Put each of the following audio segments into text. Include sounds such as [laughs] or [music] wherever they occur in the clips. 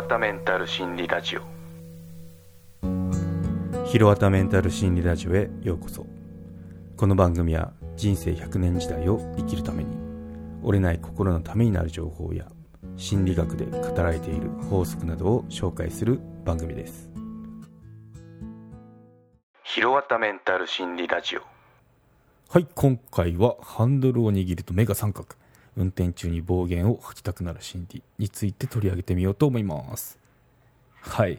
わたメンタル心理ラジオ。ひろわたメンタル心理ラジオへようこそ。この番組は人生100年時代を生きるために折れない心のためになる情報や心理学で語られている法則などを紹介する番組です。ひろわたメンタル心理ラジオ。はい今回はハンドルを握ると目が三角運転中に暴言を吐きたくなる心理について取り上げてみようと思いますはい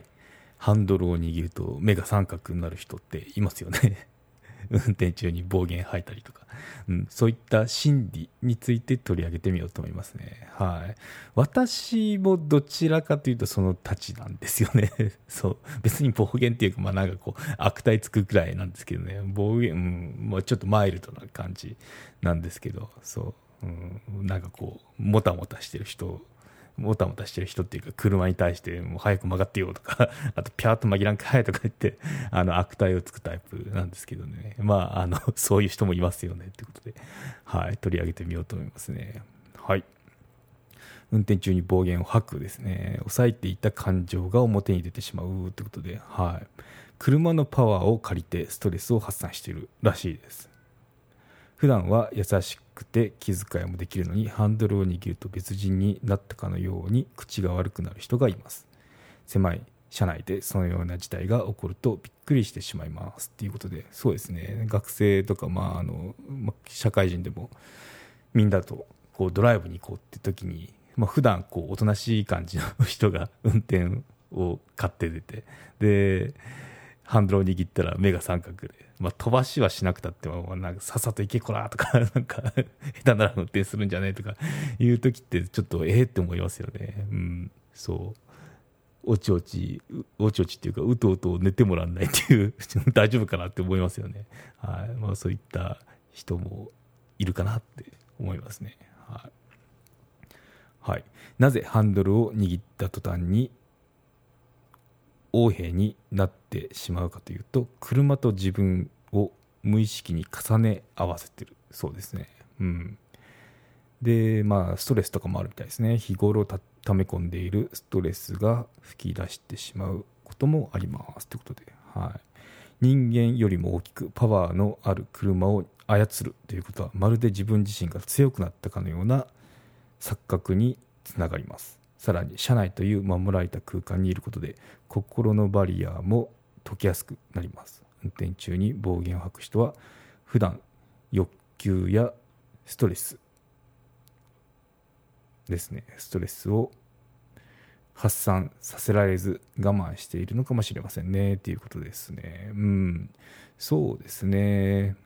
ハンドルを握ると目が三角になる人っていますよね [laughs] 運転中に暴言吐いたりとか、うん、そういった心理について取り上げてみようと思いますね。はい。私もどちらかというとそのたちなんですよね。[laughs] そう。別に暴言っていうか、まあなんかこう、悪態つくくらいなんですけどね。暴言、うん、もうちょっとマイルドな感じなんですけど、そう。うん、なんかこう、もたもたしてる人もたもたしてる人っていうか、車に対して、もう早く曲がってよとか、[laughs] あと、ピャーっと紛らんかいとか言って、あの、悪態をつくタイプなんですけどね。まあ、あの、そういう人もいますよね、ってことで、はい、取り上げてみようと思いますね。はい。運転中に暴言を吐くですね。抑えていた感情が表に出てしまうってことで、はい。車のパワーを借りてストレスを発散してるらしいです。普段は優しくて気遣いもできるのにハンドルを握ると別人になったかのように口が悪くなる人がいます。狭い車内でそのような事態が起こるとびっくりしてしまいますっていうことでそうですね。学生とか、まああのま社会人でもみんなとこうドライブに行こうって時に、まあ、普段こうおとなしい感じの人が運転を買って出てでハンドルを握ったら目が三角で、まあ、飛ばしはしなくたっても、なんかさっさと行けこらとか、[laughs] なんか下手なら運転するんじゃないとかいう時ってちょっとええって思いますよね。うん、そう。おちおち、おちおちっていうか、うとうと寝てもらわないっていう、[laughs] 大丈夫かなって思いますよね。はい。まあそういった人もいるかなって思いますね。はい。はい。なぜハンドルを握った途端に横兵になってしまうかというと車と自分を無意識に重ね合わせてるそうですね。うん。でまあストレスとかもあるみたいですね。日頃ため込んでいるストレスが吹き出してしまうこともありますということで、はい、人間よりも大きくパワーのある車を操るということはまるで自分自身が強くなったかのような錯覚につながります。さらに車内という守られた空間にいることで心のバリアも解きやすくなります。運転中に暴言を吐く人は普段欲求やストレスですね。ストレスを発散させられず我慢しているのかもしれませんね。っていうことですね。うん。そうですね。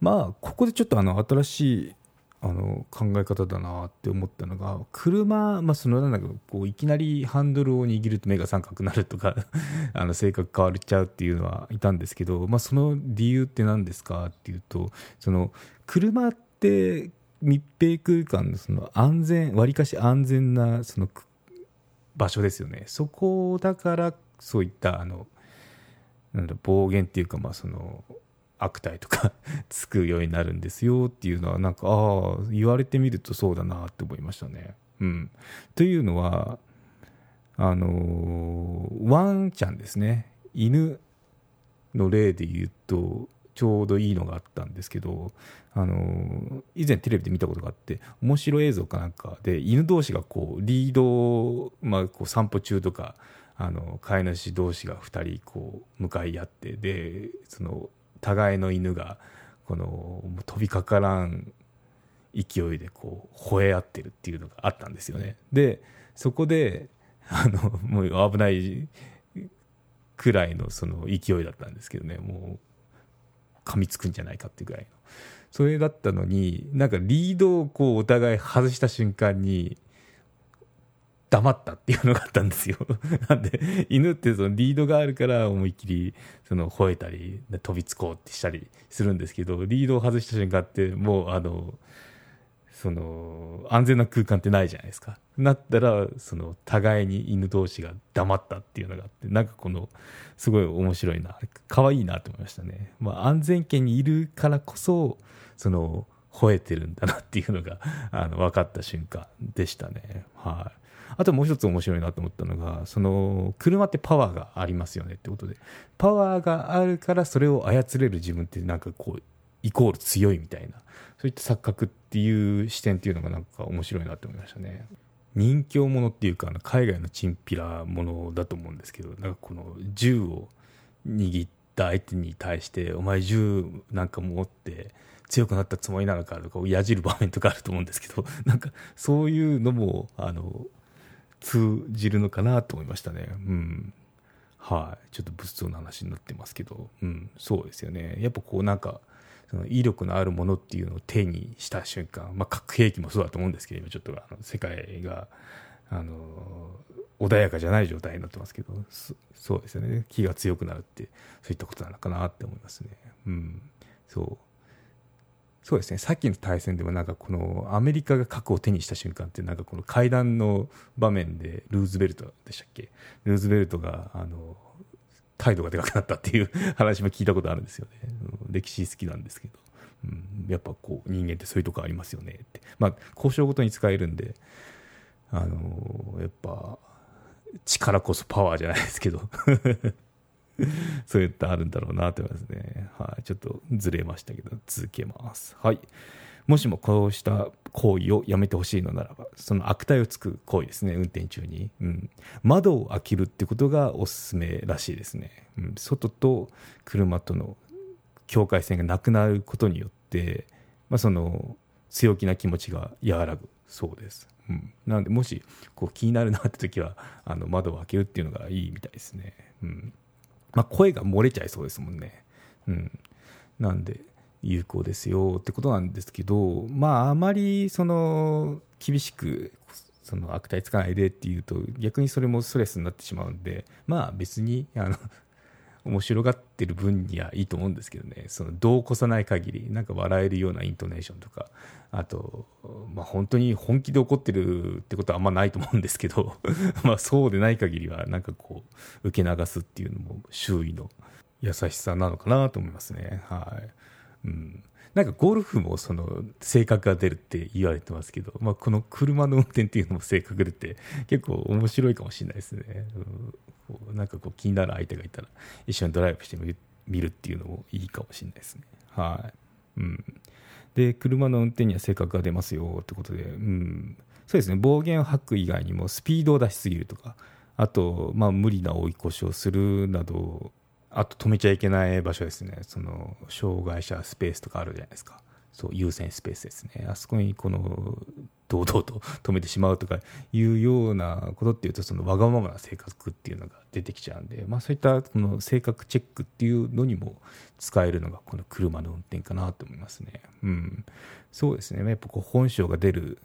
まあここでちょっとあの新しいあの考え方だなって思ったのが車、まあ、そのなんだこういきなりハンドルを握ると目が三角になるとか [laughs] あの性格変わっちゃうっていうのはいたんですけど、まあ、その理由って何ですかっていうとその車って密閉空間のその安全わりかし安全なその場所ですよね。そこだからそういったあのなんだ暴言っていうかまあその悪態とか [laughs] つくようになるんですよっていうのはなんかああ言われてみるとそうだなって思いましたね。うん、というのはあのワンちゃんですね犬の例で言うとちょうどいいのがあったんですけど、あの以前テレビで見たことがあって面白い映像かなんかで犬同士がこうリード、まあ、こう散歩中とかあの飼い主同士が2人こう向かい合ってでその互いの犬がこの飛びかからん勢いでこう吠え合ってるっていうのがあったんですよね。でそこであのもう危ないくらいのその勢いだったんですけどね。もう噛みつくんじゃないかっていうぐらいの。それだったのになんかリードをこうお互い外した瞬間に黙ったっていうのがあったんですよ。[laughs] なんで、犬ってそのリードがあるから思いっきりその吠えたり、飛びつこうってしたりするんですけど、リードを外した瞬間って、もうあの、その、安全な空間ってないじゃないですか。なったら、その、互いに犬同士が黙ったっていうのがあって、なんかこの、すごい面白いな、可愛いなと思いましたね。まあ、安全圏にいるからこそ、その、吠えてるんだなっていうのがあの分かった瞬間でしたね。はい、あともう一つ面白いなと思ったのがその車ってパワーがありますよねってことでパワーがあるからそれを操れる自分ってなんかこうイコール強いみたいなそういった錯覚っていう視点っていうのがなんか面白いなと思いましたね。人形ものっていうかあの海外のチンピラものだと思うんですけどなんかこの銃を握った相手に対してお前銃なんか持って強くなったつもりなのかとかやじる場面とかあると思うんですけどなんかそういうのもあの通じるのかなと思いましたね。うん。はい、ちょっと物騒な話になってますけど、うん、そうですよね。やっぱこうなんかその威力のあるものっていうのを手にした瞬間、まあ、核兵器もそうだと思うんですけど今ちょっとあの世界があの穏やかじゃない状態になってますけどそうですよね。気が強くなるってそういったことなのかなって思いますね。うん、そう。そうですねさっきの対戦でもなんかこのアメリカが核を手にした瞬間ってなんかこの会談の場面でルーズベルトでしたっけ？ルーズベルトがあの態度がでかくなったっていう [laughs] 話も聞いたことあるんですよね。歴史好きなんですけど、うん、やっぱこう人間ってそういうとこありますよねって。まあ交渉ごとに使えるんで、あの、やっぱ力こそパワーじゃないですけど [laughs] そういったあるんだろうなと思いますね。はい、ちょっとずれましたけど、続けます。はい。もしもこうした行為をやめてほしいのならば、その悪態をつく行為ですね、運転中に。うん、窓を開けるってことがおすすめらしいですね。うん、外と車との境界線がなくなることによって、まあ、その強気な気持ちが和らぐそうです。うん、なので、もしこう気になるなって時は、あの窓を開けるっていうのがいいみたいですね。うんまあ、声が漏れちゃいそうですもんね。うん、なんで、有効ですよってことなんですけど、まあ、あまりその厳しくその悪態つかないでっていうと逆にそれもストレスになってしまうんでまあ別にあの面白がってる分にはいいと思うんですけどねその度を越さない限りなんか笑えるようなイントネーションとかあと、まあ、本当に本気で怒ってるってことはあんまないと思うんですけど [laughs] まあそうでない限りはなんかこう受け流すっていうのも周囲の優しさなのかなと思いますねはい。うん、なんかゴルフもその性格が出るって言われてますけど、まあ、この車の運転っていうのも性格出て結構面白いかもしれないですね、うん、なんかこう気になる相手がいたら一緒にドライブしてみるっていうのもいいかもしれないですね。はい、うん、で車の運転には性格が出ますよってことで、うん、そうですね。暴言を吐く以外にもスピードを出しすぎるとかあと、まあ、無理な追い越しをするなどあと止めちゃいけない場所ですね、その障害者スペースとかあるじゃないですか、そう優先スペースですね、あそこにこの堂々と止めてしまうとかいうようなことっていうと、そのわがままな性格っていうのが出てきちゃうんで、まあ、そういったこの性格チェックっていうのにも使えるのが、この車の運転かなと思いますね。うん、そうですね、やっぱこう本性が出る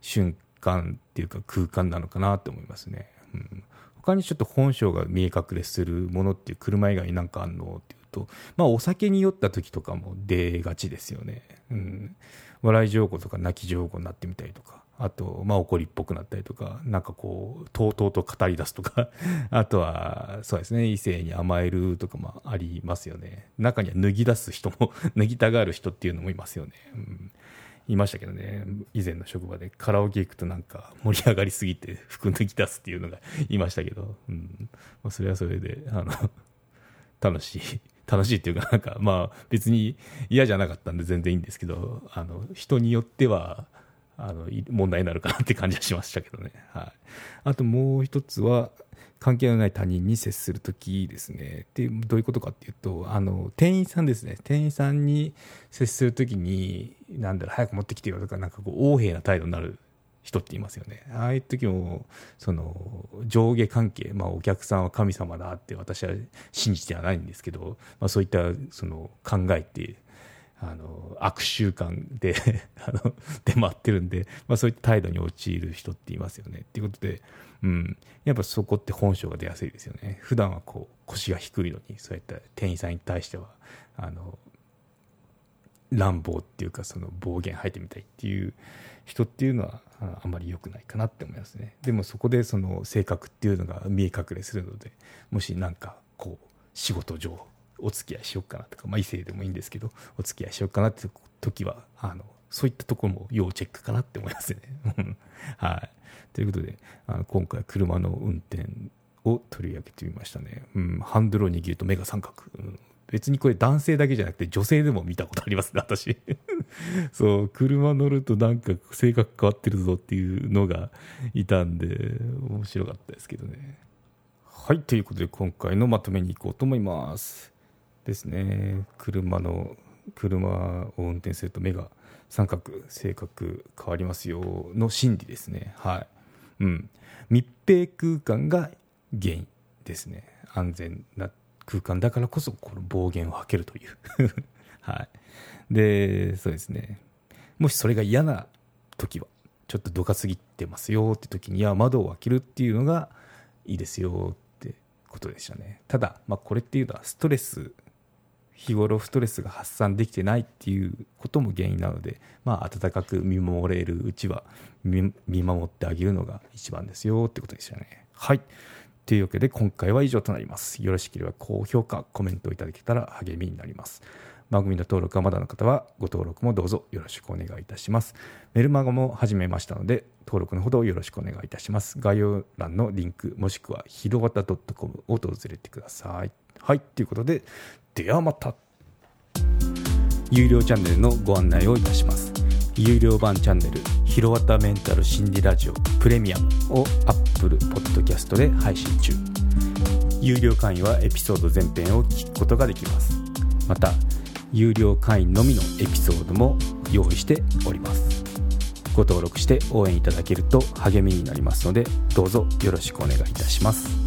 瞬間っていうか空間なのかなと思いますね。うん。他にちょっと本性が見え隠れするものっていう車以外になんかあんのっていうと、まあ、お酒に酔った時とかも出がちですよね。うん、笑い上手とか泣き上手になってみたりとか。あと、まあ、怒りっぽくなったりとか、なんかこう、とうとうと語り出すとか、[laughs] あとは、そうですね、異性に甘えるとかもありますよね。中には脱ぎ出す人も [laughs] 脱ぎたがる人っていうのもいますよね。うんいましたけどね。以前の職場でカラオケ行くとなんか盛り上がりすぎて服脱ぎ出すっていうのがいましたけど、うん。まあ、それはそれであの [laughs] 楽しい。楽しいっていうかなんかまあ別に嫌じゃなかったんで全然いいんですけどあの人によってはあの問題になるかなって感じはしましたけどね、はい、あともう一つは関係のない他人に接するときですね。で、どういうことかっていうと、あの、店員さんですね。店員さんに接するときに、なんだろう、早く持ってきてよとか、なんかこう、横柄な態度になる人って言いますよね。ああいう時も、その、上下関係、まあ、お客さんは神様だって私は信じてはないんですけど、まあ、そういった、その、考えって、あの悪習慣で [laughs] あの出回ってるんで、まあ、そういった態度に陥る人っていますよね。っていうことで、うん、やっぱそこって本性が出やすいですよね。普段はこう腰が低いのにそういった店員さんに対してはあの乱暴っていうかその暴言吐いてみたいっていう人っていうのはあんまり良くないかなって思いますね。でもそこでその性格っていうのが見え隠れするのでもし何かこう仕事上お付き合いしようかなとか、まあ、異性でもいいんですけどお付き合いしようかなって時はあのそういったところも要チェックかなって思いますね。[laughs] はい、ということであの今回車の運転を取り上げてみましたね。うん、ハンドルを握ると目が三角。うん別にこれ男性だけじゃなくて女性でも見たことありますね、私。[laughs] そう、車乗るとなんか性格変わってるぞっていうのがいたんで、面白かったですけどね。はい、ということで今回のまとめに行こうと思います。ですね、車の、車を運転すると目が三角、性格変わりますよの心理ですね。はい。うん。密閉空間が原因ですね。安全な空間だからこそこの暴言を吐けるという、[laughs] はい、でそうですねもしそれが嫌な時はちょっとどかすぎてますよって時には窓を開けるっていうのがいいですよってことでしたねただ、まあ、これっていうのはストレス日頃ストレスが発散できてないっていうことも原因なので、まあ、温かく見守れるうちは見守ってあげるのが一番ですよってことでしたねはいというわけで今回は以上となります。よろしければ高評価、コメントいただけたら励みになります。番組の登録がまだの方はご登録もどうぞよろしくお願いいたします。メルマガも始めましたので登録のほどよろしくお願いいたします。概要欄のリンクもしくはひろわた .com を訪れてください。はい、ということで、ではまた。有料チャンネルのご案内をいたします。有料版チャンネルひろわたメンタル心理ラジオプレミアムを Apple Podcast で配信中有料会員はエピソード全編を聞くことができますまた有料会員のみのエピソードも用意しておりますご登録して応援いただけると励みになりますのでどうぞよろしくお願いいたします